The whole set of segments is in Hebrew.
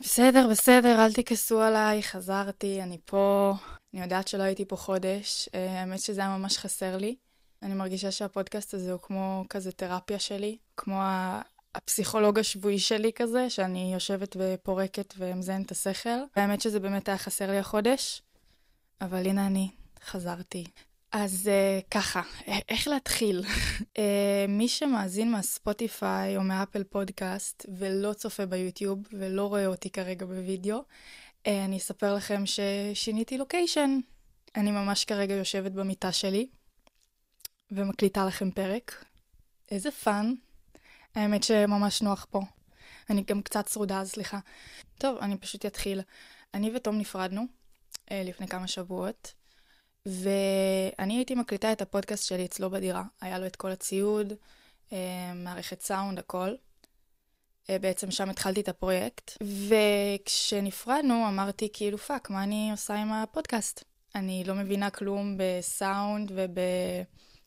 בסדר, בסדר, אל תכעסו עליי, חזרתי, אני פה. אני יודעת שלא הייתי פה חודש, אה, האמת שזה היה ממש חסר לי. אני מרגישה שהפודקאסט הזה הוא כמו כזה תרפיה שלי, כמו הפסיכולוג השבועי שלי כזה, שאני יושבת ופורקת ומזיינת את השכל. האמת שזה באמת היה חסר לי החודש, אבל הנה אני, חזרתי. אז uh, ככה, איך להתחיל? uh, מי שמאזין מהספוטיפיי או מאפל פודקאסט ולא צופה ביוטיוב ולא רואה אותי כרגע בווידאו, uh, אני אספר לכם ששיניתי לוקיישן. אני ממש כרגע יושבת במיטה שלי ומקליטה לכם פרק. איזה fun. האמת שממש נוח פה. אני גם קצת צרודה, סליחה. טוב, אני פשוט אתחיל. אני ותום נפרדנו uh, לפני כמה שבועות. ואני הייתי מקליטה את הפודקאסט שלי אצלו בדירה. היה לו את כל הציוד, אה, מערכת סאונד, הכל. אה, בעצם שם התחלתי את הפרויקט. וכשנפרדנו אמרתי כאילו fuck, מה אני עושה עם הפודקאסט? אני לא מבינה כלום בסאונד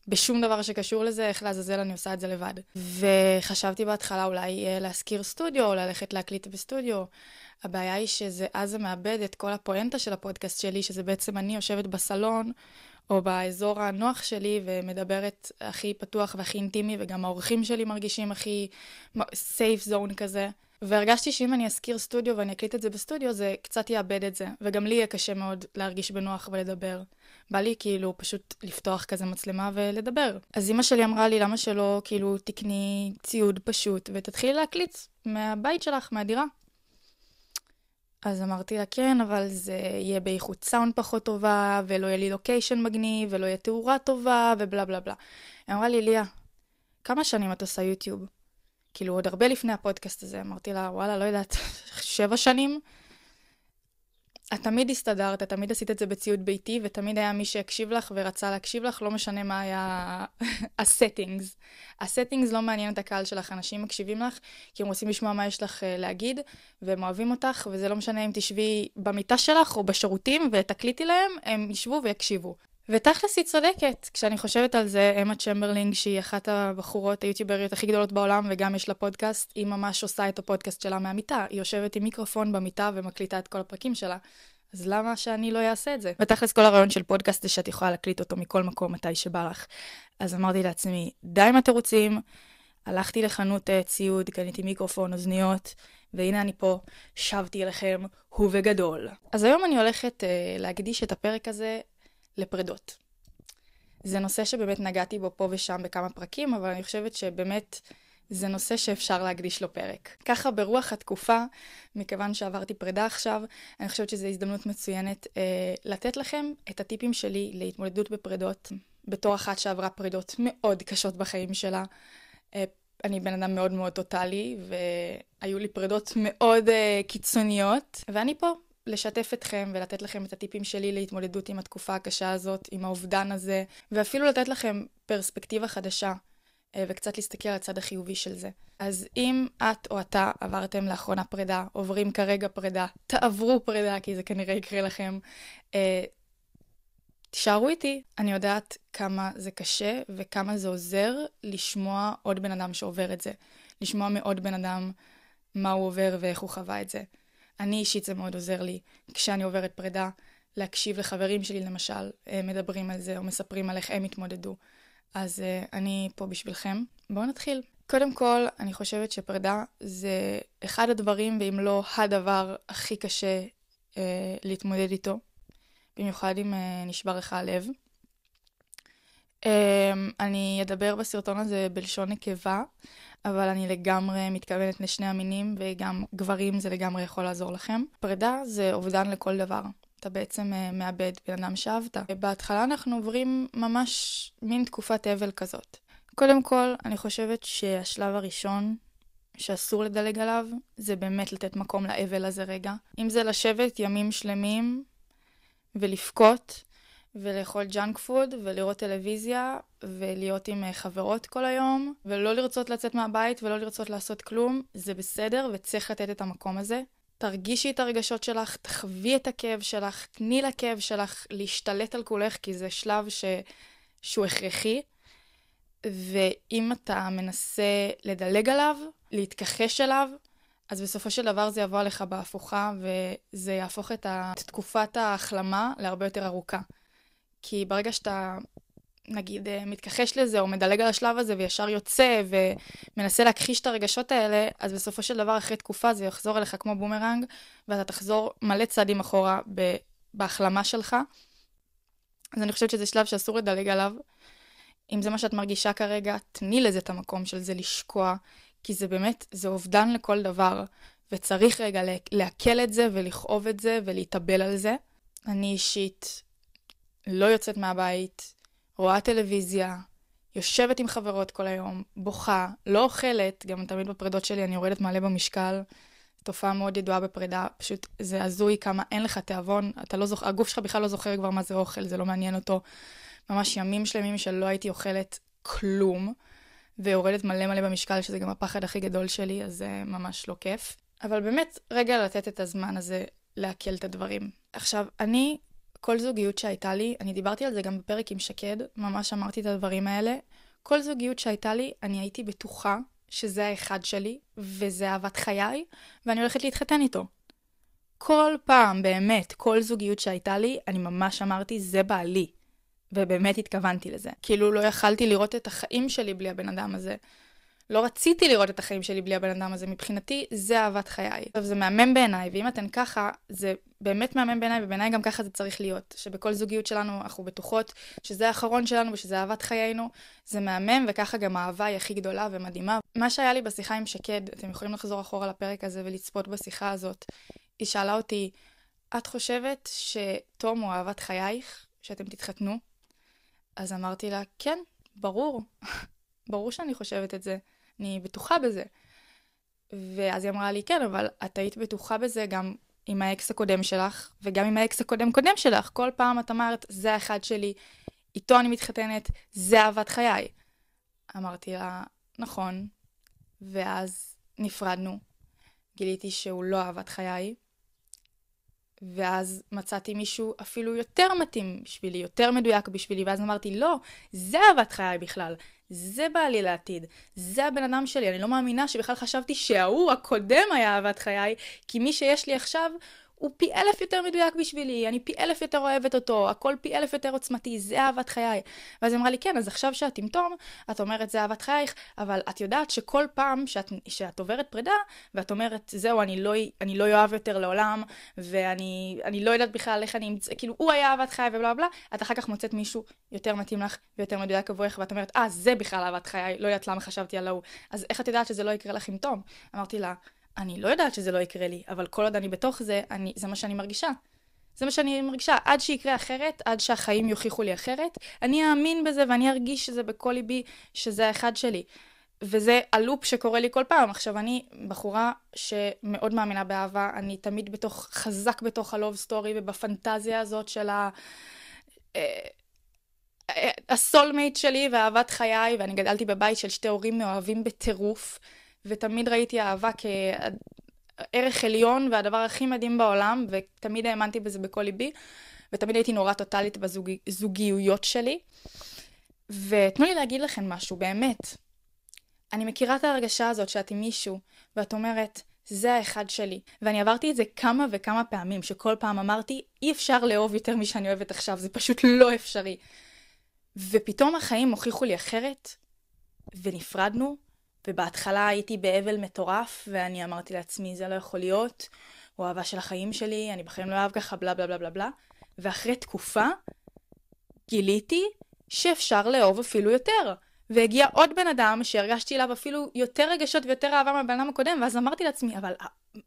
ובשום דבר שקשור לזה, איך לעזאזל אני עושה את זה לבד. וחשבתי בהתחלה אולי אה, להשכיר סטודיו, או ללכת להקליט בסטודיו. הבעיה היא שזה, אז זה מאבד את כל הפואנטה של הפודקאסט שלי, שזה בעצם אני יושבת בסלון, או באזור הנוח שלי, ומדברת הכי פתוח והכי אינטימי, וגם האורחים שלי מרגישים הכי safe zone כזה. והרגשתי שאם אני אשכיר סטודיו ואני אקליט את זה בסטודיו, זה קצת יאבד את זה, וגם לי יהיה קשה מאוד להרגיש בנוח ולדבר. בא לי כאילו פשוט לפתוח כזה מצלמה ולדבר. אז אימא שלי אמרה לי, למה שלא כאילו תקני ציוד פשוט ותתחילי להקליט מהבית שלך, מהדירה. אז אמרתי לה, כן, אבל זה יהיה באיכות סאונד פחות טובה, ולא יהיה לי location מגניב, ולא יהיה תאורה טובה, ו blah blah blah. היא אמרה לי, ליה, כמה שנים את עושה יוטיוב? כאילו, עוד הרבה לפני הפודקאסט הזה. אמרתי לה, וואלה, לא יודעת, שבע שנים? את תמיד הסתדרת, את תמיד עשית את זה בציוד ביתי, ותמיד היה מי שהקשיב לך ורצה להקשיב לך, לא משנה מה היה ה settings. ה settings לא מעניין את הקהל שלך, אנשים מקשיבים לך, כי הם רוצים לשמוע מה יש לך uh, להגיד, והם אוהבים אותך, וזה לא משנה אם תשבי במיטה שלך או בשירותים ותקליטי להם, הם ישבו ויקשיבו. ותכלס היא צודקת, כשאני חושבת על זה, אמה צ'מברלינג, שהיא אחת הבחורות היוטיובריות הכי גדולות בעולם, וגם יש לה פודקאסט, היא ממש עושה את הפודקאסט שלה מהמיטה. היא יושבת עם מיקרופון במיטה ומקליטה את כל הפרקים שלה. אז למה שאני לא אעשה את זה? ותכלס כל הרעיון של פודקאסט זה שאת יכולה להקליט אותו מכל מקום מתי שבא לך. אז אמרתי לעצמי, די עם התירוצים, הלכתי לחנות uh, ציוד, קניתי מיקרופון, אוזניות, והנה אני פה, שבתי אליכם, הוא וגדול. אז היום אני הולכת uh, להקדיש את הפרק הזה לפרדות. זה נושא שבאמת נגעתי בו פה ושם בכמה פרקים, אבל אני חושבת שבאמת זה נושא שאפשר להקדיש לו פרק. ככה ברוח התקופה, מכיוון שעברתי פרידה עכשיו, אני חושבת שזו הזדמנות מצוינת אה, לתת לכם את הטיפים שלי להתמודדות בפרידות. בתור אחת שעברה פרידות מאוד קשות בחיים שלה, אה, אני בן אדם מאוד מאוד טוטאלי, והיו לי פרידות מאוד אה, קיצוניות, ואני פה לשתף אתכם ולתת לכם את הטיפים שלי להתמודדות עם התקופה הקשה הזאת, עם האובדן הזה, ואפילו לתת לכם פרספקטיבה חדשה אה, וקצת להסתכל על הצד החיובי של זה. אז אם את או אתה עברתם לאחרונה פרידה, עוברים כרגע פרידה, תעברו פרידה, כי זה כנראה יקרה לכם, אה, תישארו איתי. אני יודעת כמה זה קשה וכמה זה עוזר לשמוע עוד בן אדם שעובר את זה. לשמוע מעוד בן אדם מה הוא עובר ואיך הוא חווה את זה. אני אישית זה מאוד עוזר לי כשאני עוברת פרידה, להקשיב לחברים שלי למשל, אה, מדברים על זה או מספרים על איך הם התמודדו. אז uh, אני פה בשבילכם. בואו נתחיל. קודם כל, אני חושבת שפרידה זה אחד הדברים, ואם לא הדבר הכי קשה uh, להתמודד איתו, במיוחד אם uh, נשבר לך הלב. Um, אני אדבר בסרטון הזה בלשון נקבה, אבל אני לגמרי מתכוונת לשני המינים, וגם גברים זה לגמרי יכול לעזור לכם. פרידה זה אובדן לכל דבר. אתה בעצם uh, מאבד בן אדם שאהבת. בהתחלה אנחנו עוברים ממש מין תקופת אבל כזאת. קודם כל, אני חושבת שהשלב הראשון שאסור לדלג עליו, זה באמת לתת מקום לאבל הזה רגע. אם זה לשבת ימים שלמים ולבכות, ולאכול ג'אנק פוד, ולראות טלוויזיה, ולהיות עם אה, חברות כל היום, ולא לרצות לצאת מהבית ולא לרצות לעשות כלום, זה בסדר וצריך לתת את המקום הזה. תרגישי את הרגשות שלך, תחווי את הכאב שלך, תני לכאב שלך להשתלט על כולך, כי זה שלב ש... שהוא הכרחי. ואם אתה מנסה לדלג עליו, להתכחש אליו, אז בסופו של דבר זה יבוא עליך בהפוכה, וזה יהפוך את תקופת ההחלמה להרבה יותר ארוכה. כי ברגע שאתה, נגיד, אה, מתכחש לזה, או מדלג על השלב הזה, וישר יוצא, ומנסה להכחיש את הרגשות האלה, אז בסופו של דבר, אחרי תקופה, זה יחזור אליך כמו בומרנג, ואתה תחזור מלא צעדים אחורה בהחלמה שלך. אז אני חושבת שזה שלב שאסור לדלג עליו. אם זה מה שאת מרגישה כרגע, תני לזה את המקום של זה לשקוע, כי זה באמת, זה אובדן לכל דבר, וצריך רגע לעכל את זה ולכאוב את זה ולהתאבל על זה. אני אישית לא יוצאת מהבית, רואה טלוויזיה, יושבת עם חברות כל היום, בוכה, לא אוכלת, גם תמיד בפרידות שלי אני יורדת מלא במשקל. תופעה מאוד ידועה בפרידה, פשוט זה הזוי כמה אין לך תיאבון, אתה לא זוכר, הגוף שלך בכלל לא זוכר כבר מה זה אוכל, זה לא מעניין אותו. ממש ימים שלמים שלא הייתי אוכלת כלום, ויורדת מלא מלא במשקל, שזה גם הפחד הכי גדול שלי, אז זה ממש לא כיף. אבל באמת, רגע לתת את הזמן הזה לעכל את הדברים. עכשיו, אני, כל זוגיות שהייתה לי, אני דיברתי על זה גם בפרק עם שקד, ממש אמרתי את הדברים האלה. כל זוגיות שהייתה לי, אני הייתי בטוחה שזה האחד שלי, וזה אהבת חיי, ואני הולכת להתחתן איתו. כל פעם, באמת, כל זוגיות שהייתה לי, אני ממש אמרתי, זה בעלי. ובאמת התכוונתי לזה. כאילו לא יכלתי לראות את החיים שלי בלי הבן אדם הזה. לא רציתי לראות את החיים שלי בלי הבן אדם הזה. מבחינתי, זה אהבת חיי. עכשיו, זה מהמם בעיניי, ואם אתן ככה, זה באמת מהמם בעיניי, ובעיניי גם ככה זה צריך להיות. שבכל זוגיות שלנו אנחנו בטוחות שזה האחרון שלנו ושזה אהבת חיינו. זה מהמם, וככה גם האהבה היא הכי גדולה ומדהימה. מה שהיה לי בשיחה עם שקד, אתם יכולים לחזור אחורה לפרק הזה ולצפות בשיחה הזאת. היא שאלה אותי, את חושבת שתום הוא אהבת חייך? שאתם תתחתנו? אז אמרתי לה, כן, ברור. ברור שאני חושבת את זה. אני בטוחה בזה. ואז היא אמרה לי, כן, אבל את היית בטוחה בזה גם עם האקס הקודם שלך, וגם עם האקס הקודם קודם שלך. כל פעם את אמרת, זה האחד שלי, איתו אני מתחתנת, זה אהבת חיי. אמרתי לה, נכון. ואז נפרדנו. גיליתי שהוא לא אהבת חיי, ואז מצאתי מישהו אפילו יותר מתאים בשבילי, יותר מדויק בשבילי, ואז אמרתי, לא, זה אהבת חיי בכלל, זה בעלי לעתיד, זה הבן אדם שלי, אני לא מאמינה שבכלל חשבתי שההוא הקודם היה אהבת חיי, כי מי שיש לי עכשיו הוא פי אלף יותר מדויק בשבילי, אני פי אלף יותר אוהבת אותו, הכל פי אלף יותר עוצמתי, זה אהבת חיי. ואז היא אמרה לי, כן, אז עכשיו שאת עם תום, את אומרת זה אהבת חייך, אבל את יודעת שכל פעם שאת, שאת עוברת פרידה, ואת אומרת, זהו, אני לא, אני לא אוהב יותר לעולם, ואני לא יודעת בכלל איך אני אמצא, כאילו, הוא היה אהבת חיי ובלה בלה, את אחר כך מוצאת מישהו יותר מתאים לך ויותר מדויק עבורך, ואת אומרת, אה, זה בכלל אהבת חיי, לא יודעת למה חשבתי על ההוא. אז איך את יודעת שזה לא יקרה לך עם תום? אמרתי לה, אני לא יודעת שזה לא יקרה לי, אבל כל עוד אני בתוך זה, אני, זה מה שאני מרגישה. זה מה שאני מרגישה. עד שיקרה אחרת, עד שהחיים יוכיחו לי אחרת, אני אאמין בזה ואני ארגיש שזה בכל ליבי, שזה האחד שלי. וזה הלופ שקורה לי כל פעם. עכשיו, אני בחורה שמאוד מאמינה באהבה, אני תמיד בתוך, חזק בתוך ה love story ובפנטזיה הזאת של ה... אה, אה, ה soulmate שלי ואהבת חיי, ואני גדלתי בבית של שתי הורים מאוהבים בטירוף. ותמיד ראיתי אהבה כערך עליון והדבר הכי מדהים בעולם, ותמיד האמנתי בזה בכל ליבי, ותמיד הייתי נורא טוטאלית בזוגיות שלי. ותנו לי להגיד לכם משהו, באמת. אני מכירה את ההרגשה הזאת שאת עם מישהו, ואת אומרת, זה האחד שלי. ואני עברתי את זה כמה וכמה פעמים, שכל פעם אמרתי, אי אפשר לאהוב יותר משאני אוהבת עכשיו, זה פשוט לא אפשרי. ופתאום החיים הוכיחו לי אחרת, ונפרדנו, ובהתחלה הייתי באבל מטורף, ואני אמרתי לעצמי, זה לא יכול להיות, הוא אהבה של החיים שלי, אני בחיים לא אוהב ככה, בלה בלה בלה בלה בלה. ואחרי תקופה, גיליתי שאפשר לאהוב אפילו יותר. והגיע עוד בן אדם שהרגשתי אליו אפילו יותר רגשות ויותר אהבה מהבן אדם הקודם, ואז אמרתי לעצמי, אבל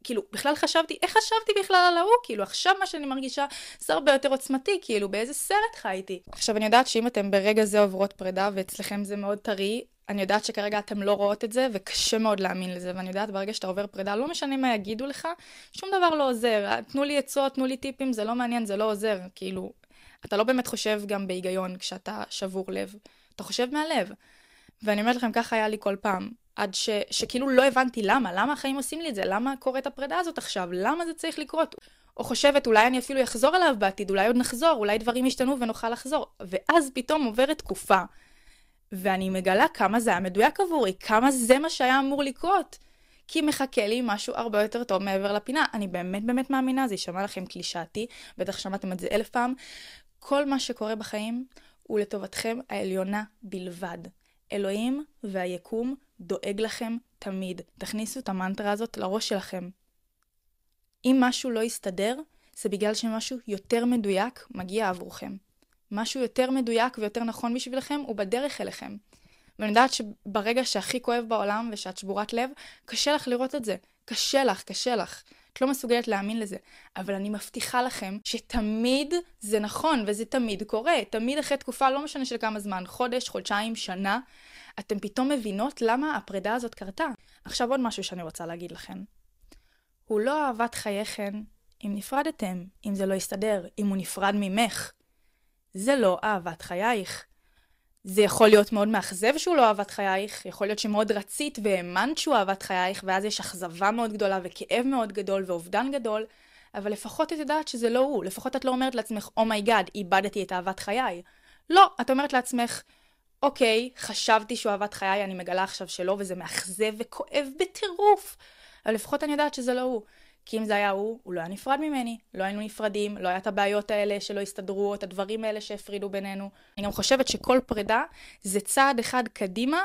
כאילו, בכלל חשבתי, איך חשבתי בכלל על ההוא? כאילו, עכשיו מה שאני מרגישה זה הרבה יותר עוצמתי, כאילו, באיזה סרט חייתי. עכשיו, אני יודעת שאם אתם ברגע זה עוברות פרידה, ואצלכם זה מאוד טרי, אני יודעת שכרגע אתם לא רואות את זה, וקשה מאוד להאמין לזה, ואני יודעת ברגע שאתה עובר פרידה, לא משנה מה יגידו לך, שום דבר לא עוזר. תנו לי עצות, תנו לי טיפים, זה לא מעניין, זה לא עוזר. כאילו, אתה לא באמת חושב גם בהיגיון כשאתה שבור לב. אתה חושב מהלב. ואני אומרת לכם, ככה היה לי כל פעם. עד ש, שכאילו לא הבנתי למה, למה החיים עושים לי את זה, למה קורית הפרידה הזאת עכשיו, למה זה צריך לקרות. או חושבת, אולי אני אפילו אחזור אליו בעתיד, אולי עוד נחזור, אולי דברים ישתנו ונוכל לחזור. ואז פתאום עוברת תקופה ואני מגלה כמה זה היה מדויק עבורי, כמה זה מה שהיה אמור לקרות. כי מחכה לי משהו הרבה יותר טוב מעבר לפינה. אני באמת באמת מאמינה, זה יישמע לכם קלישאתי, בטח שמעתם את זה אלף פעם. כל מה שקורה בחיים הוא לטובתכם העליונה בלבד. אלוהים והיקום דואג לכם תמיד. תכניסו את המנטרה הזאת לראש שלכם. אם משהו לא יסתדר, זה בגלל שמשהו יותר מדויק מגיע עבורכם. משהו יותר מדויק ויותר נכון בשבילכם הוא בדרך אליכם. ואני יודעת שברגע שהכי כואב בעולם ושאת שבורת לב, קשה לך לראות את זה. קשה לך, קשה לך. את לא מסוגלת להאמין לזה. אבל אני מבטיחה לכם שתמיד זה נכון, וזה תמיד קורה. תמיד אחרי תקופה, לא משנה של כמה זמן, חודש, חודשיים, שנה, אתם פתאום מבינות למה הפרידה הזאת קרתה. עכשיו עוד משהו שאני רוצה להגיד לכם. הוא לא אהבת חייכם אם נפרדתם, אם זה לא יסתדר, אם הוא נפרד ממך. זה לא אהבת חייך. זה יכול להיות מאוד מאכזב שהוא לא אהבת חייך, יכול להיות שמאוד רצית והאמנת שהוא אהבת חייך, ואז יש אכזבה מאוד גדולה וכאב מאוד גדול ואובדן גדול, אבל לפחות את יודעת שזה לא הוא, לפחות את לא אומרת לעצמך, oh my God, או איבדתי את אהבת חיי. לא, את אומרת לעצמך, אוקיי, חשבתי שהוא אהבת חיי, אני מגלה עכשיו שלא, וזה מאכזב וכואב בטירוף. אבל לפחות אני יודעת שזה לא הוא. כי אם זה היה הוא, הוא לא היה נפרד ממני, לא היינו נפרדים, לא היה את הבעיות האלה שלא הסתדרו, את הדברים האלה שהפרידו בינינו. אני גם חושבת שכל פרידה זה צעד אחד קדימה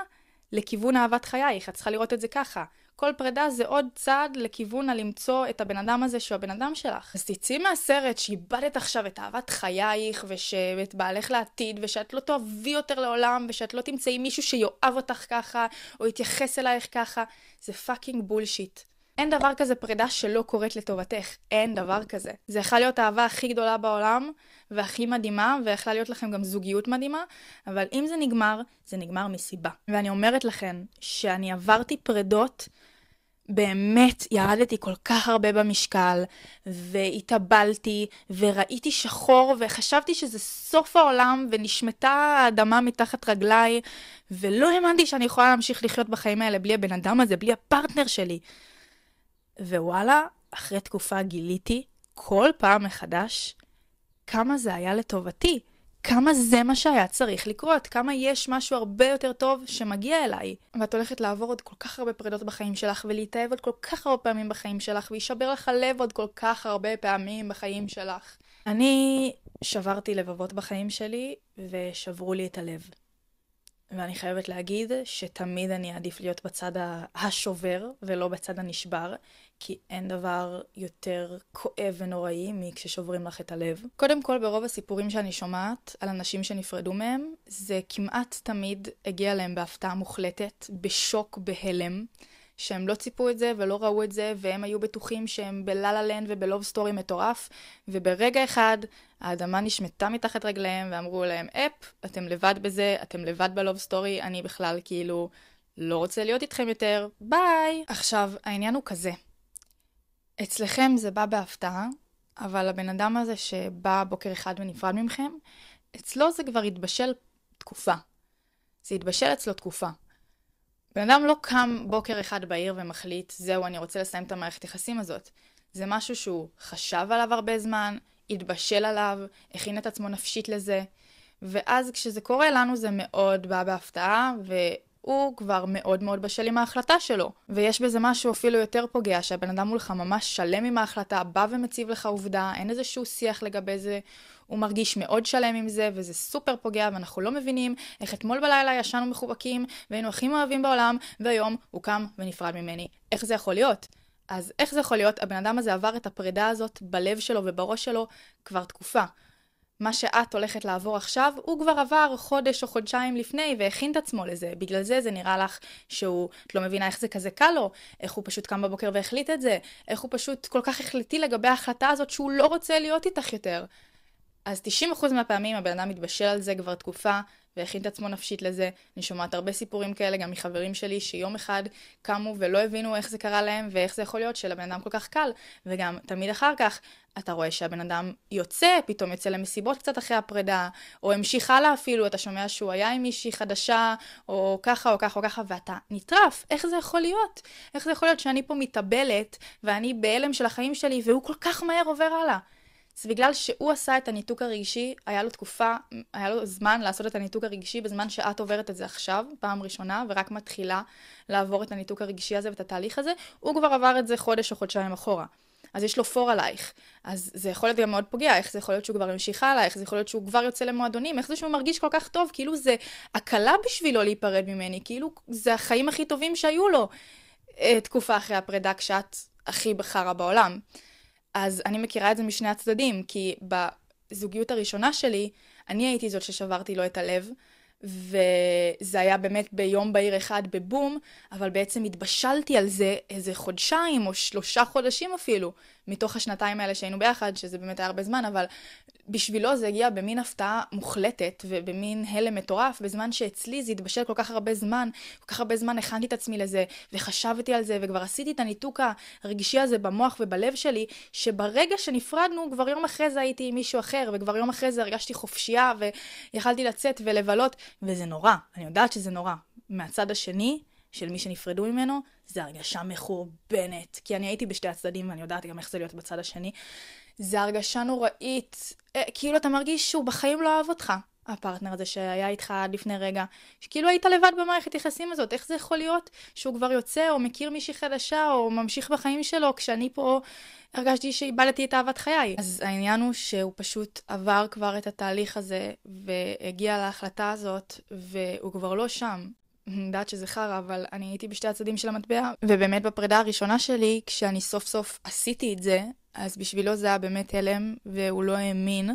לכיוון אהבת חייך, את צריכה לראות את זה ככה. כל פרידה זה עוד צעד לכיוון הלמצוא את הבן אדם הזה שהוא הבן אדם שלך. אז תצאי מהסרט שאיבדת עכשיו את אהבת חייך ושאת בעלך לעתיד ושאת לא תאהבי יותר לעולם ושאת לא תמצאי מישהו שיאהב אותך ככה או יתייחס אלייך ככה. זה fucking bullshit. אין דבר כזה פרידה שלא קורית לטובתך. אין דבר כזה. זה יכלה להיות האהבה הכי גדולה בעולם, והכי מדהימה, ויכלה להיות לכם גם זוגיות מדהימה, אבל אם זה נגמר, זה נגמר מסיבה. ואני אומרת לכם, שאני עברתי פרידות, באמת ירדתי כל כך הרבה במשקל, והתאבלתי, וראיתי שחור, וחשבתי שזה סוף העולם, ונשמטה האדמה מתחת רגליי, ולא האמנתי שאני יכולה להמשיך לחיות בחיים האלה בלי הבן אדם הזה, בלי הפרטנר שלי. ווואלה, אחרי תקופה גיליתי כל פעם מחדש כמה זה היה לטובתי, כמה זה מה שהיה צריך לקרות, כמה יש משהו הרבה יותר טוב שמגיע אליי. ואת הולכת לעבור עוד כל כך הרבה פרידות בחיים שלך, ולהתאהב עוד כל כך הרבה פעמים בחיים שלך, ויישבר לך הלב עוד כל כך הרבה פעמים בחיים שלך. אני שברתי לבבות בחיים שלי, ושברו לי את הלב. ואני חייבת להגיד שתמיד אני אעדיף להיות בצד השובר ולא בצד הנשבר, כי אין דבר יותר כואב ונוראי מכששוברים לך את הלב. קודם כל, ברוב הסיפורים שאני שומעת על אנשים שנפרדו מהם, זה כמעט תמיד הגיע להם בהפתעה מוחלטת, בשוק, בהלם. שהם לא ציפו את זה ולא ראו את זה, והם היו בטוחים שהם ב La La Land וב love story מטורף, וברגע אחד האדמה נשמטה מתחת רגליהם ואמרו להם, אופ, אתם לבד בזה, אתם לבד ב love story, אני בכלל כאילו לא רוצה להיות איתכם יותר, ביי. עכשיו, העניין הוא כזה, אצלכם זה בא בהפתעה, אבל הבן אדם הזה שבא בוקר אחד ונפרד ממכם, אצלו זה כבר התבשל תקופה. זה התבשל אצלו תקופה. בן אדם לא קם בוקר אחד בעיר ומחליט, זהו, אני רוצה לסיים את המערכת יחסים הזאת. זה משהו שהוא חשב עליו הרבה זמן, התבשל עליו, הכין את עצמו נפשית לזה, ואז כשזה קורה לנו זה מאוד בא בהפתעה, הוא כבר מאוד מאוד בשל עם ההחלטה שלו. ויש בזה משהו אפילו יותר פוגע, שהבן אדם מולך ממש שלם עם ההחלטה, בא ומציב לך עובדה, אין איזשהו שיח לגבי זה, הוא מרגיש מאוד שלם עם זה, וזה סופר פוגע, ואנחנו לא מבינים איך אתמול בלילה ישנו מחובקים, והיינו הכי מאוהבים בעולם, והיום הוא קם ונפרד ממני. איך זה יכול להיות? אז איך זה יכול להיות? הבן אדם הזה עבר את הפרידה הזאת בלב שלו ובראש שלו כבר תקופה. מה שאת הולכת לעבור עכשיו, הוא כבר עבר חודש או חודשיים לפני והכין את עצמו לזה. בגלל זה זה נראה לך שהוא, את לא מבינה איך זה כזה קל לו, איך הוא פשוט קם בבוקר והחליט את זה, איך הוא פשוט כל כך החליטי לגבי ההחלטה הזאת שהוא לא רוצה להיות איתך יותר. אז 90% מהפעמים הבן אדם מתבשל על זה כבר תקופה, והכין את עצמו נפשית לזה. אני שומעת הרבה סיפורים כאלה גם מחברים שלי שיום אחד קמו ולא הבינו איך זה קרה להם ואיך זה יכול להיות שלבן אדם כל כך קל. וגם תמיד אחר כך אתה רואה שהבן אדם יוצא, פתאום יוצא למסיבות קצת אחרי הפרידה, או המשיך הלאה אפילו, אתה שומע שהוא היה עם מישהי חדשה, או ככה או ככה או ככה, ואתה נטרף. איך זה יכול להיות? איך זה יכול להיות שאני פה מתאבלת, ואני בהלם של החיים שלי, והוא כל כך מהר עובר הלאה? זה בגלל שהוא עשה את הניתוק הרגשי, היה לו תקופה, היה לו זמן לעשות את הניתוק הרגשי בזמן שאת עוברת את זה עכשיו, פעם ראשונה, ורק מתחילה לעבור את הניתוק הרגשי הזה ואת התהליך הזה, הוא כבר עבר את זה חודש או חודשיים אחורה. אז יש לו פור עלייך. אז זה יכול להיות גם מאוד פוגע, איך זה יכול להיות שהוא כבר המשיך הלאה, איך זה יכול להיות שהוא כבר יוצא למועדונים, איך זה שהוא מרגיש כל כך טוב, כאילו זה הקלה בשבילו להיפרד ממני, כאילו זה החיים הכי טובים שהיו לו אה, תקופה אחרי הפרידה כשאת הכי בחרא בעולם. אז אני מכירה את זה משני הצדדים, כי בזוגיות הראשונה שלי, אני הייתי זאת ששברתי לו את הלב, וזה היה באמת ביום בהיר אחד בבום, אבל בעצם התבשלתי על זה איזה חודשיים או שלושה חודשים אפילו, מתוך השנתיים האלה שהיינו ביחד, שזה באמת היה הרבה זמן, אבל בשבילו זה הגיע במין הפתעה מוחלטת ובמין הלם מטורף, בזמן שאצלי זה התבשל כל כך הרבה זמן, כל כך הרבה זמן הכנתי את עצמי לזה, וחשבתי על זה, וכבר עשיתי את הניתוק הרגשי הזה במוח ובלב שלי, שברגע שנפרדנו, כבר יום אחרי זה הייתי עם מישהו אחר, וכבר יום אחרי זה הרגשתי חופשייה, ויכלתי לצאת ולבלות, וזה נורא, אני יודעת שזה נורא. מהצד השני, של מי שנפרדו ממנו, זה הרגשה מחורבנת. כי אני הייתי בשתי הצדדים, ואני יודעת גם איך זה להיות בצד השני. זה הרגשה נוראית, אה, כאילו אתה מרגיש שהוא בחיים לא אהב אותך, הפרטנר הזה שהיה איתך עד לפני רגע, שכאילו היית לבד במערכת יחסים הזאת, איך זה יכול להיות שהוא כבר יוצא או מכיר מישהי חדשה או ממשיך בחיים שלו כשאני פה הרגשתי שאיבדתי את אהבת חיי. אז העניין הוא שהוא פשוט עבר כבר את התהליך הזה והגיע להחלטה הזאת והוא כבר לא שם. אני יודעת שזה חרא, אבל אני הייתי בשתי הצדדים של המטבע, ובאמת בפרידה הראשונה שלי, כשאני סוף סוף עשיתי את זה, אז בשבילו זה היה באמת הלם, והוא לא האמין.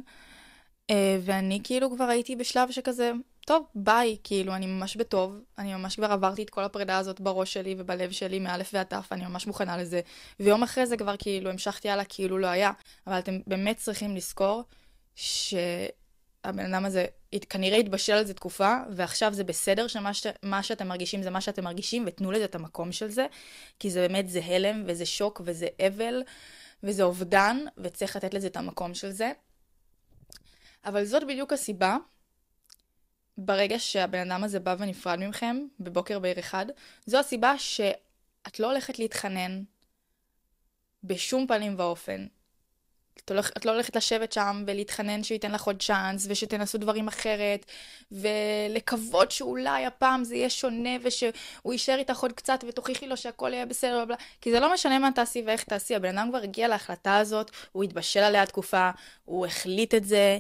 אה, ואני כאילו כבר הייתי בשלב שכזה, טוב, ביי, כאילו, אני ממש בטוב, אני ממש כבר עברתי את כל הפרידה הזאת בראש שלי ובלב שלי, מאלף ועד תף, אני ממש מוכנה לזה. ויום אחרי זה כבר כאילו המשכתי הלאה כאילו לא היה. אבל אתם באמת צריכים לזכור שהבן אדם הזה כנראה התבשל על זה תקופה, ועכשיו זה בסדר שמה ש... שאתם מרגישים זה מה שאתם מרגישים, ותנו לזה את המקום של זה, כי זה באמת, זה הלם, וזה שוק, וזה אבל. וזה אובדן, וצריך לתת לזה את המקום של זה. אבל זאת בדיוק הסיבה, ברגע שהבן אדם הזה בא ונפרד מכם, בבוקר בעיר אחד, זו הסיבה שאת לא הולכת להתחנן בשום פנים ואופן את, הולכ, את לא הולכת לשבת שם ולהתחנן שהוא ייתן לך עוד צ'אנס, ושתנסו דברים אחרת, ולקוות שאולי הפעם זה יהיה שונה, ושהוא יישאר איתך עוד קצת ותוכיחי לו שהכל יהיה בסדר, בלה. כי זה לא משנה מה תעשי ואיך תעשי, הבן אדם כבר הגיע להחלטה הזאת, הוא התבשל עליה תקופה, הוא החליט את זה,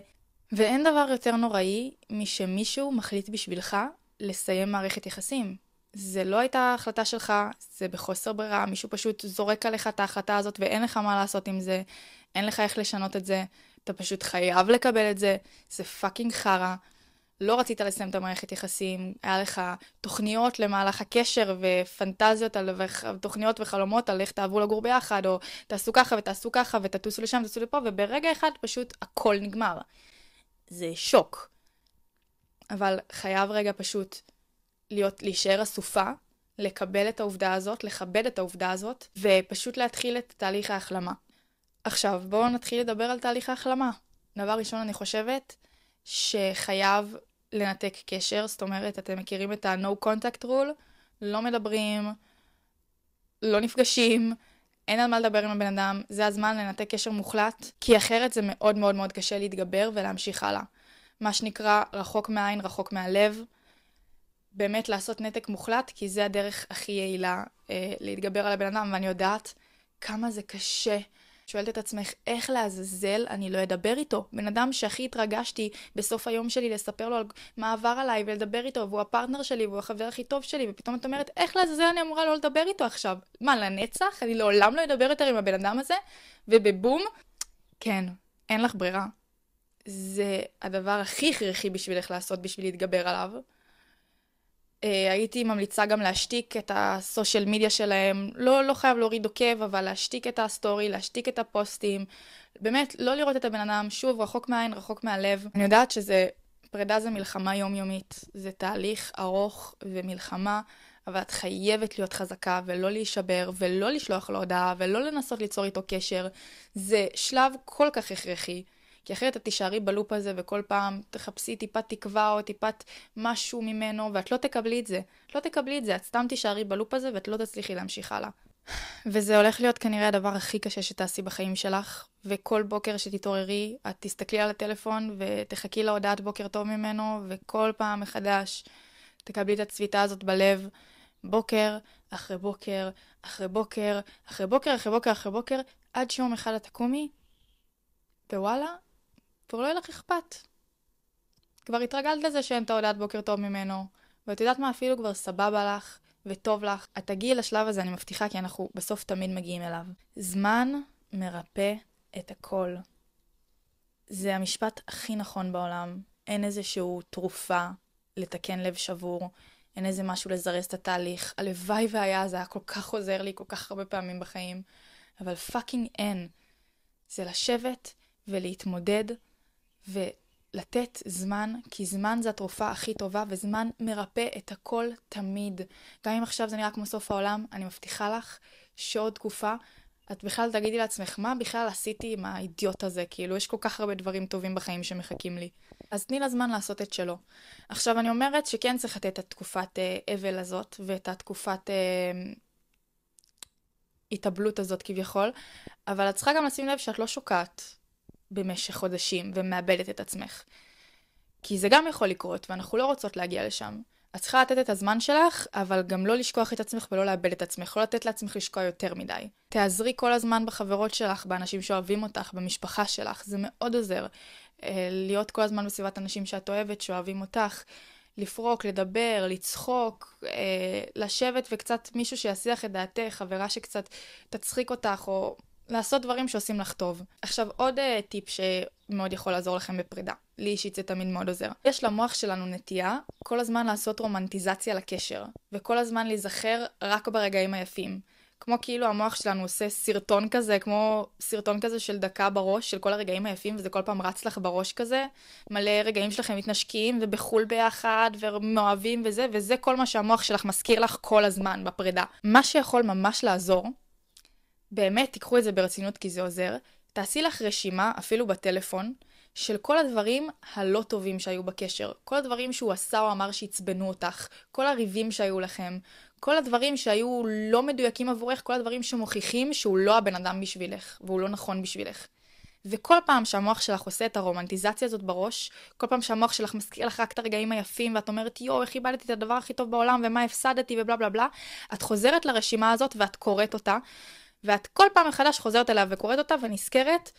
ואין דבר יותר נוראי משמישהו מחליט בשבילך לסיים מערכת יחסים. זה לא הייתה החלטה שלך, זה בחוסר ברירה, מישהו פשוט זורק עליך את ההחלטה הזאת ואין לך מה לעשות עם זה. אין לך איך לשנות את זה, אתה פשוט חייב לקבל את זה, זה פאקינג חרא. לא רצית לסיים את המערכת יחסים, היה לך תוכניות למהלך הקשר ופנטזיות על תוכניות וחלומות על איך תעברו לגור ביחד, או תעשו ככה ותעשו ככה ותטוסו לשם ותטוסו לפה, וברגע אחד פשוט הכל נגמר. זה שוק. אבל חייב רגע פשוט להיות, להישאר אסופה, לקבל את העובדה הזאת, לכבד את העובדה הזאת, ופשוט להתחיל את תהליך ההחלמה. עכשיו, בואו נתחיל לדבר על תהליך ההחלמה. דבר ראשון, אני חושבת שחייב לנתק קשר, זאת אומרת, אתם מכירים את ה-No contact rule, לא מדברים, לא נפגשים, אין על מה לדבר עם הבן אדם, זה הזמן לנתק קשר מוחלט, כי אחרת זה מאוד מאוד מאוד קשה להתגבר ולהמשיך הלאה. מה שנקרא רחוק מהעין, רחוק מהלב. באמת לעשות נתק מוחלט, כי זה הדרך הכי יעילה אה, להתגבר על הבן אדם, ואני יודעת כמה זה קשה שואלת את עצמך, איך לעזאזל אני לא אדבר איתו? בן אדם שהכי התרגשתי בסוף היום שלי לספר לו על מה עבר עליי ולדבר איתו, והוא הפרטנר שלי והוא החבר הכי טוב שלי, ופתאום את אומרת, איך לעזאזל אני אמורה לא לדבר איתו עכשיו? מה, לנצח? אני לעולם לא אדבר יותר עם הבן אדם הזה? ובבום, כן, אין לך ברירה. זה הדבר הכי הכרחי בשבילך לעשות בשביל להתגבר עליו. Uh, הייתי ממליצה גם להשתיק את ה social media שלהם, לא, לא חייב להוריד עוקב, אבל להשתיק את ה story, להשתיק את הפוסטים, באמת, לא לראות את הבן אדם, שוב, רחוק מהעין, רחוק מהלב. אני יודעת שזה, פרידה זה מלחמה יומיומית, זה תהליך ארוך ומלחמה, אבל את חייבת להיות חזקה ולא להישבר ולא לשלוח לו הודעה ולא לנסות ליצור איתו קשר. זה שלב כל כך הכרחי. כי אחרת את תישארי ב loop הזה וכל פעם תחפשי טיפת תקווה או טיפת משהו ממנו ואת לא תקבלי את זה. את לא תקבלי את זה, את סתם תישארי בלופ הזה ואת לא תצליחי להמשיך הלאה. וזה הולך להיות כנראה הדבר הכי קשה שתעשי בחיים שלך, וכל בוקר שתתעוררי, את תסתכלי על הטלפון ותחכי להודעת בוקר טוב ממנו, וכל פעם מחדש תקבלי את הצביטה הזאת בלב, בוקר אחרי בוקר, אחרי בוקר, אחרי בוקר, אחרי בוקר, אחרי בוקר, עד שיום אחד את תקומי, ווואלה, כבר לא יהיה לך אכפת. כבר התרגלת לזה שאין את ההודעת בוקר טוב ממנו, ואת יודעת מה, אפילו כבר סבבה לך, וטוב לך. את תגיעי לשלב הזה, אני מבטיחה, כי אנחנו בסוף תמיד מגיעים אליו. זמן מרפא את הכל. זה המשפט הכי נכון בעולם. אין איזשהו תרופה לתקן לב שבור, אין איזה משהו לזרז את התהליך. הלוואי והיה, זה היה כל כך עוזר לי כל כך הרבה פעמים בחיים, אבל פאקינג אין. זה לשבת ולהתמודד ולתת זמן, כי זמן זה התרופה הכי טובה, וזמן מרפא את הכל תמיד. גם אם עכשיו זה נראה כמו סוף העולם, אני מבטיחה לך שעוד תקופה את בכלל תגידי לעצמך, מה בכלל עשיתי עם האידיוט הזה? כאילו, יש כל כך הרבה דברים טובים בחיים שמחכים לי. אז תני לזמן לעשות את שלו. עכשיו, אני אומרת שכן צריך לתת את התקופת אה, אבל הזאת, ואת התקופת אה, התאבלות הזאת כביכול, אבל את צריכה גם לשים לב שאת לא שוקעת במשך חודשים ומאבדת את עצמך. כי זה גם יכול לקרות, ואנחנו לא רוצות להגיע לשם. את צריכה לתת את הזמן שלך, אבל גם לא לשכוח את עצמך ולא לאבד את עצמך, לא לתת לעצמך לשקוע יותר מדי. תעזרי כל הזמן בחברות שלך, באנשים שאוהבים אותך, במשפחה שלך, זה מאוד עוזר. אה, להיות כל הזמן בסביבת אנשים שאת אוהבת, שאוהבים אותך. לפרוק, לדבר, לצחוק, אה, לשבת וקצת מישהו שיסיח את דעתך, חברה שקצת תצחיק אותך, או לעשות דברים שעושים לך טוב. עכשיו, עוד uh, טיפ שמאוד יכול לעזור לכם בפרידה. לי אישית זה תמיד מאוד עוזר. יש למוח שלנו נטייה כל הזמן לעשות רומנטיזציה לקשר, וכל הזמן להיזכר רק ברגעים היפים. כמו כאילו המוח שלנו עושה סרטון כזה, כמו סרטון כזה של דקה בראש, של כל הרגעים היפים, וזה כל פעם רץ לך בראש כזה. מלא רגעים שלכם מתנשקים, ובחול ביחד, ומאוהבים וזה, וזה כל מה שהמוח שלך מזכיר לך כל הזמן בפרידה. מה שיכול ממש לעזור, באמת, תיקחו את זה ברצינות כי זה עוזר. תעשי לך רשימה, אפילו בטלפון, של כל הדברים הלא טובים שהיו בקשר. כל הדברים שהוא עשה או אמר שעצבנו אותך. כל הריבים שהיו לכם. כל הדברים שהיו לא מדויקים עבורך. כל הדברים שמוכיחים שהוא לא הבן אדם בשבילך, והוא לא נכון בשבילך. וכל פעם שהמוח שלך עושה את הרומנטיזציה הזאת בראש, כל פעם שהמוח שלך מזכיר לך רק את הרגעים היפים, ואת אומרת, יואו, איך איבדתי את הדבר הכי טוב בעולם, ומה הפסדתי, ובלה בלה בלה, את חוזרת לרשימה הזאת ואת קוראת אותה, ואת כל פעם מחדש חוזרת אליו וקוראת אותה ונזכרת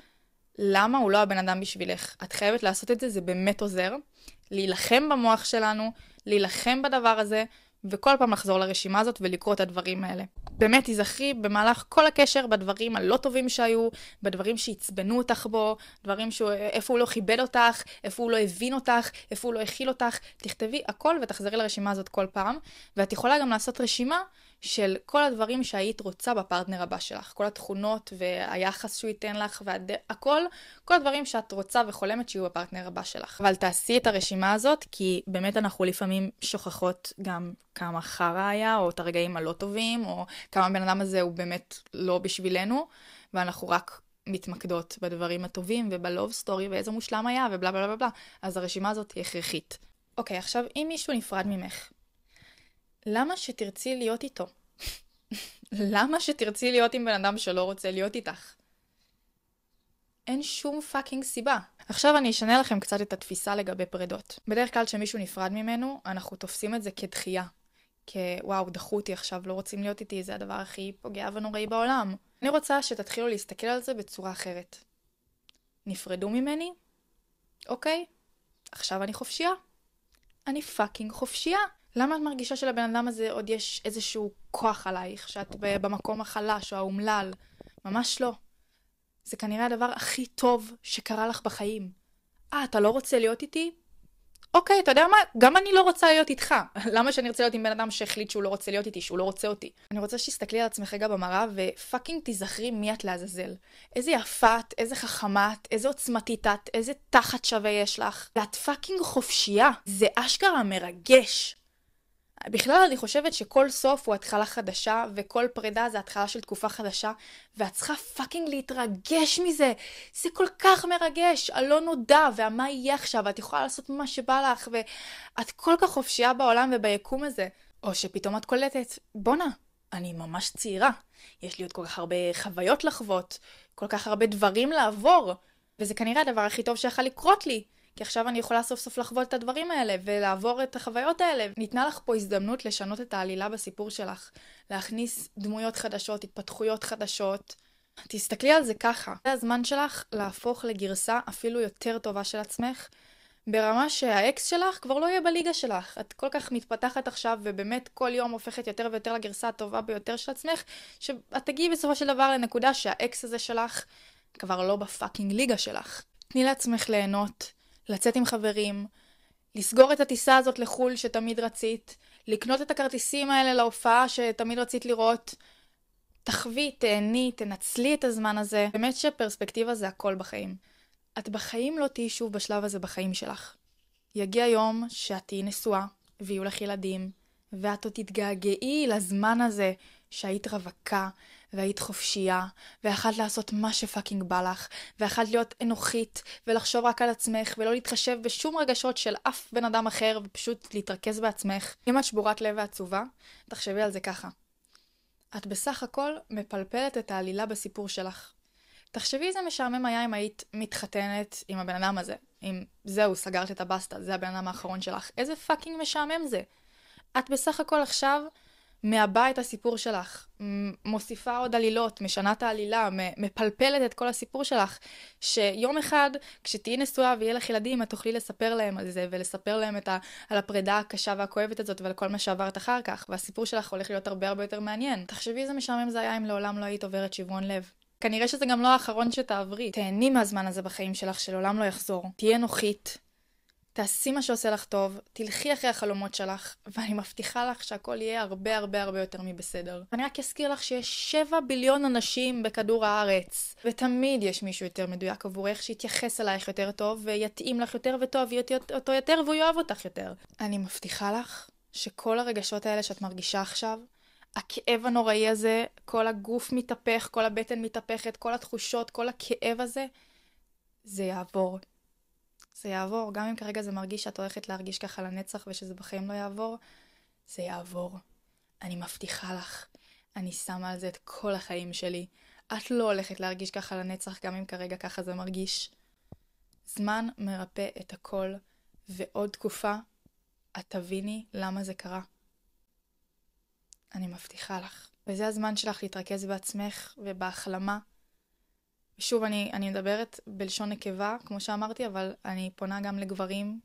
למה הוא לא הבן אדם בשבילך. את חייבת לעשות את זה, זה באמת עוזר. להילחם במוח שלנו, להילחם בדבר הזה, וכל פעם לחזור לרשימה הזאת ולקרוא את הדברים האלה. באמת תיזכרי במהלך כל הקשר בדברים הלא טובים שהיו, בדברים שעצבנו אותך בו, דברים שהוא, איפה הוא לא כיבד אותך, איפה הוא לא הבין אותך, איפה הוא לא הכיל אותך. תכתבי הכל ותחזרי לרשימה הזאת כל פעם, ואת יכולה גם לעשות רשימה של כל הדברים שהיית רוצה בפרטנר הבא שלך. כל התכונות והיחס שהוא ייתן לך, והכל, כל הדברים שאת רוצה וחולמת שיהיו בפרטנר הבא שלך. אבל תעשי את הרשימה הזאת, כי באמת אנחנו לפעמים שוכחות גם כמה חרא היה, או את הרגעים הלא טובים, או כמה הבן אדם הזה הוא באמת לא בשבילנו, ואנחנו רק מתמקדות בדברים הטובים ובלוב סטורי ואיזה מושלם היה ובלה בלה בלה בלה. אז הרשימה הזאת היא הכרחית. אוקיי, עכשיו אם מישהו נפרד ממך, למה שתרצי להיות איתו? למה שתרצי להיות עם בן אדם שלא רוצה להיות איתך? אין שום פאקינג סיבה. עכשיו אני אשנה לכם קצת את התפיסה לגבי פרדות. בדרך כלל כשמישהו נפרד ממנו, אנחנו תופסים את זה כדחייה. כוואו, דחו אותי עכשיו, לא רוצים להיות איתי, זה הדבר הכי פוגע ונוראי בעולם. אני רוצה שתתחילו להסתכל על זה בצורה אחרת. נפרדו ממני? אוקיי, עכשיו אני חופשייה. אני fucking חופשייה. למה את מרגישה שלבן אדם הזה עוד יש איזשהו כוח עלייך, שאת במקום החלש או האומלל? ממש לא. זה כנראה הדבר הכי טוב שקרה לך בחיים. אה, אתה לא רוצה להיות איתי? אוקיי, אתה יודע מה? גם אני לא רוצה להיות איתך. למה שאני ארצה להיות עם בן אדם שהחליט שהוא לא רוצה להיות איתי, שהוא לא רוצה אותי? אני רוצה שתסתכלי על עצמך רגע במראה ו fucking תיזכרי מי את לעזאזל. איזה יפה את, איזה חכמה את, איזה עוצמתית את, איזה תחת שווה יש לך. ואת fucking חופשייה. זה אשכרה מרגש. בכלל אני חושבת שכל סוף הוא התחלה חדשה, וכל פרידה זה התחלה של תקופה חדשה, ואת צריכה fucking להתרגש מזה. זה כל כך מרגש, הלא נודע, והמה יהיה עכשיו, את יכולה לעשות מה שבא לך, ואת כל כך חופשייה בעולם וביקום הזה. או שפתאום את קולטת, בואנה, אני ממש צעירה. יש לי עוד כל כך הרבה חוויות לחוות, כל כך הרבה דברים לעבור, וזה כנראה הדבר הכי טוב שיכול לקרות לי. כי עכשיו אני יכולה סוף סוף לחוות את הדברים האלה ולעבור את החוויות האלה. ניתנה לך פה הזדמנות לשנות את העלילה בסיפור שלך, להכניס דמויות חדשות, התפתחויות חדשות. תסתכלי על זה ככה. זה הזמן שלך להפוך לגרסה אפילו יותר טובה של עצמך, ברמה שהאקס שלך כבר לא יהיה בליגה שלך. את כל כך מתפתחת עכשיו, ובאמת כל יום הופכת יותר ויותר לגרסה הטובה ביותר של עצמך, שאת תגיעי בסופו של דבר לנקודה שהאקס הזה שלך כבר לא בפאקינג ליגה שלך. תני לעצמך ליהנות, לצאת עם חברים, לסגור את הטיסה הזאת לחו"ל שתמיד רצית, לקנות את הכרטיסים האלה להופעה שתמיד רצית לראות. תחווי, תהני, תנצלי את הזמן הזה. באמת שפרספקטיבה זה הכל בחיים. את בחיים לא תהיי שוב בשלב הזה בחיים שלך. יגיע יום שאת תהיי נשואה, ויהיו לך ילדים, ואת עוד תתגעגעי לזמן הזה שהיית רווקה, והיית חופשייה, ויכלת לעשות מה שפאקינג בא לך, ויכלת להיות אנוכית, ולחשוב רק על עצמך, ולא להתחשב בשום רגשות של אף בן אדם אחר, ופשוט להתרכז בעצמך. אם את שבורת לב ועצובה, תחשבי על זה ככה. את בסך הכל מפלפלת את העלילה בסיפור שלך. תחשבי איזה משעמם היה אם היית מתחתנת עם הבן אדם הזה. אם זהו, סגרת את הבסטה, זה הבן אדם האחרון שלך. איזה fucking משעמם זה. את בסך הכל עכשיו מעבה את הסיפור שלך, מוסיפה עוד עלילות, משנה את העלילה, מפלפלת את כל הסיפור שלך, שיום אחד, כשתהיי נשואה ויהיה לך ילדים, את תוכלי לספר להם על זה, ולספר להם ה, על הפרידה הקשה והכואבת הזאת, ועל כל מה שעברת אחר כך, והסיפור שלך הולך להיות הרבה הרבה יותר מעניין. תחשבי איזה משעמם זה היה אם לעולם לא היית עוברת שברון לב. כנראה שזה גם לא האחרון שתעברי. תהני מהזמן הזה בחיים שלך שלעולם לא יחזור. תהיה נוחית, תעשי מה שעושה לך טוב, תלכי אחרי החלומות שלך, ואני מבטיחה לך שהכל יהיה הרבה הרבה הרבה יותר מבסדר. אני רק אזכיר לך שיש 7 ביליון אנשים בכדור הארץ, ותמיד יש מישהו יותר מדויק עבורך שיתייחס אלייך יותר טוב, ויתאים לך יותר וטוב אותו יותר, והוא יאהב אותך יותר. אני מבטיחה לך שכל הרגשות האלה שאת מרגישה עכשיו, הכאב הנוראי הזה, כל הגוף מתהפך, כל הבטן מתהפכת, כל התחושות, כל הכאב הזה, זה יעבור. זה יעבור. גם אם כרגע זה מרגיש שאת הולכת להרגיש ככה לנצח ושזה בחיים לא יעבור, זה יעבור. אני מבטיחה לך. אני שמה על זה את כל החיים שלי. את לא הולכת להרגיש ככה לנצח, גם אם כרגע ככה זה מרגיש. זמן מרפא את הכל, ועוד תקופה, את תביני למה זה קרה. אני מבטיחה לך. וזה הזמן שלך להתרכז בעצמך ובהחלמה שוב, אני, אני מדברת בלשון נקבה, כמו שאמרתי, אבל אני פונה גם לגברים.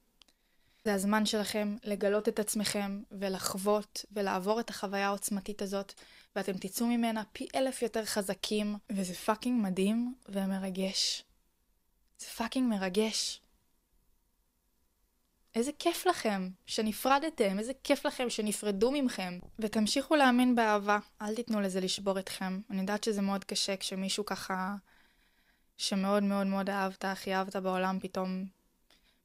זה הזמן שלכם לגלות את עצמכם ולחוות ולעבור את החוויה העוצמתית הזאת, ואתם תצאו ממנה פי אלף יותר חזקים, וזה פאקינג מדהים ומרגש. זה fucking מרגש. איזה כיף לכם שנפרדתם, איזה כיף לכם שנפרדו ממכם. ותמשיכו להאמין באהבה, אל תיתנו לזה לשבור אתכם. אני יודעת שזה מאוד קשה כשמישהו ככה שמאוד מאוד מאוד אהבת, הכי אהבת בעולם, פתאום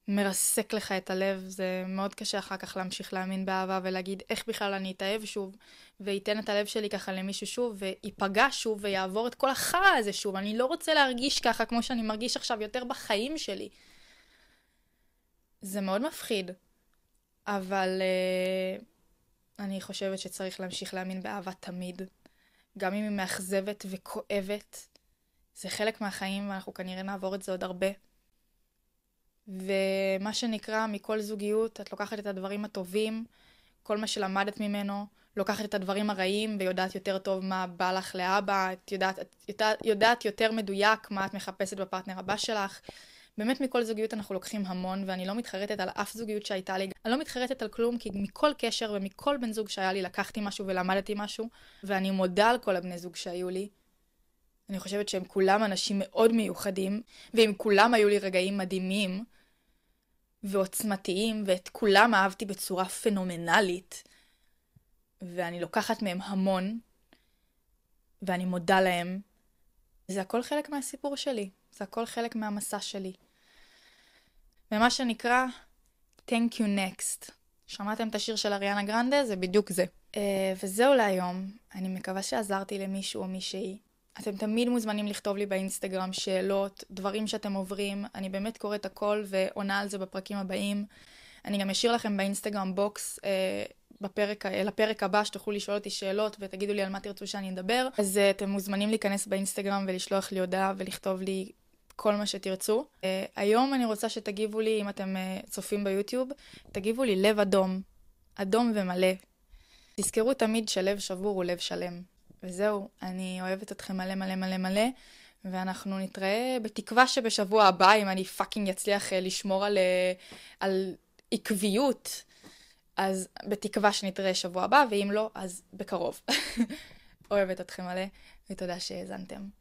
מרסק לך את הלב, זה מאוד קשה אחר כך להמשיך להאמין באהבה ולהגיד איך בכלל אני אתאהב שוב, ואתן את הלב שלי ככה למישהו שוב, וייפגע שוב ויעבור את כל החרא הזה שוב. אני לא רוצה להרגיש ככה כמו שאני מרגיש עכשיו יותר בחיים שלי. זה מאוד מפחיד, אבל uh, אני חושבת שצריך להמשיך להאמין באהבה תמיד. גם אם היא מאכזבת וכואבת, זה חלק מהחיים ואנחנו כנראה נעבור את זה עוד הרבה. ומה שנקרא, מכל זוגיות את לוקחת את הדברים הטובים, כל מה שלמדת ממנו, לוקחת את הדברים הרעים ויודעת יותר טוב מה בא לך לאבא, את יודעת, את יודעת, יודעת יותר מדויק מה את מחפשת בפרטנר הבא שלך. באמת מכל זוגיות אנחנו לוקחים המון, ואני לא מתחרטת על אף זוגיות שהייתה לי. אני לא מתחרטת על כלום, כי מכל קשר ומכל בן זוג שהיה לי לקחתי משהו ולמדתי משהו, ואני מודה על כל הבני זוג שהיו לי, אני חושבת שהם כולם אנשים מאוד מיוחדים, ועם כולם היו לי רגעים מדהימים ועוצמתיים, ואת כולם אהבתי בצורה פנומנלית, ואני לוקחת מהם המון, ואני מודה להם. זה הכל חלק מהסיפור שלי, זה הכל חלק מהמסע שלי. ומה שנקרא Thank you next. שמעתם את השיר של אריאנה גרנדה? זה בדיוק זה. Uh, וזהו להיום. אני מקווה שעזרתי למישהו או מישהי. אתם תמיד מוזמנים לכתוב לי באינסטגרם שאלות, דברים שאתם עוברים, אני באמת קוראת הכל ועונה על זה בפרקים הבאים. אני גם אשאיר לכם באינסטגרם box אה, בפרק, לפרק הבא, שתוכלו לשאול אותי שאלות ותגידו לי על מה תרצו שאני אדבר. אז uh, אתם מוזמנים להיכנס באינסטגרם ולשלוח לי הודעה ולכתוב לי כל מה שתרצו. Uh, היום אני רוצה שתגיבו לי, אם אתם uh, צופים ביוטיוב, תגיבו לי לב אדום, אדום ומלא. תזכרו תמיד שלב שבור הוא לב שלם. וזהו, אני אוהבת אתכם מלא מלא מלא מלא, ואנחנו נתראה בתקווה שבשבוע הבא, אם אני פאקינג אצליח לשמור על, על עקביות, אז בתקווה שנתראה שבוע הבא, ואם לא, אז בקרוב. אוהבת אתכם מלא, ותודה שהאזנתם.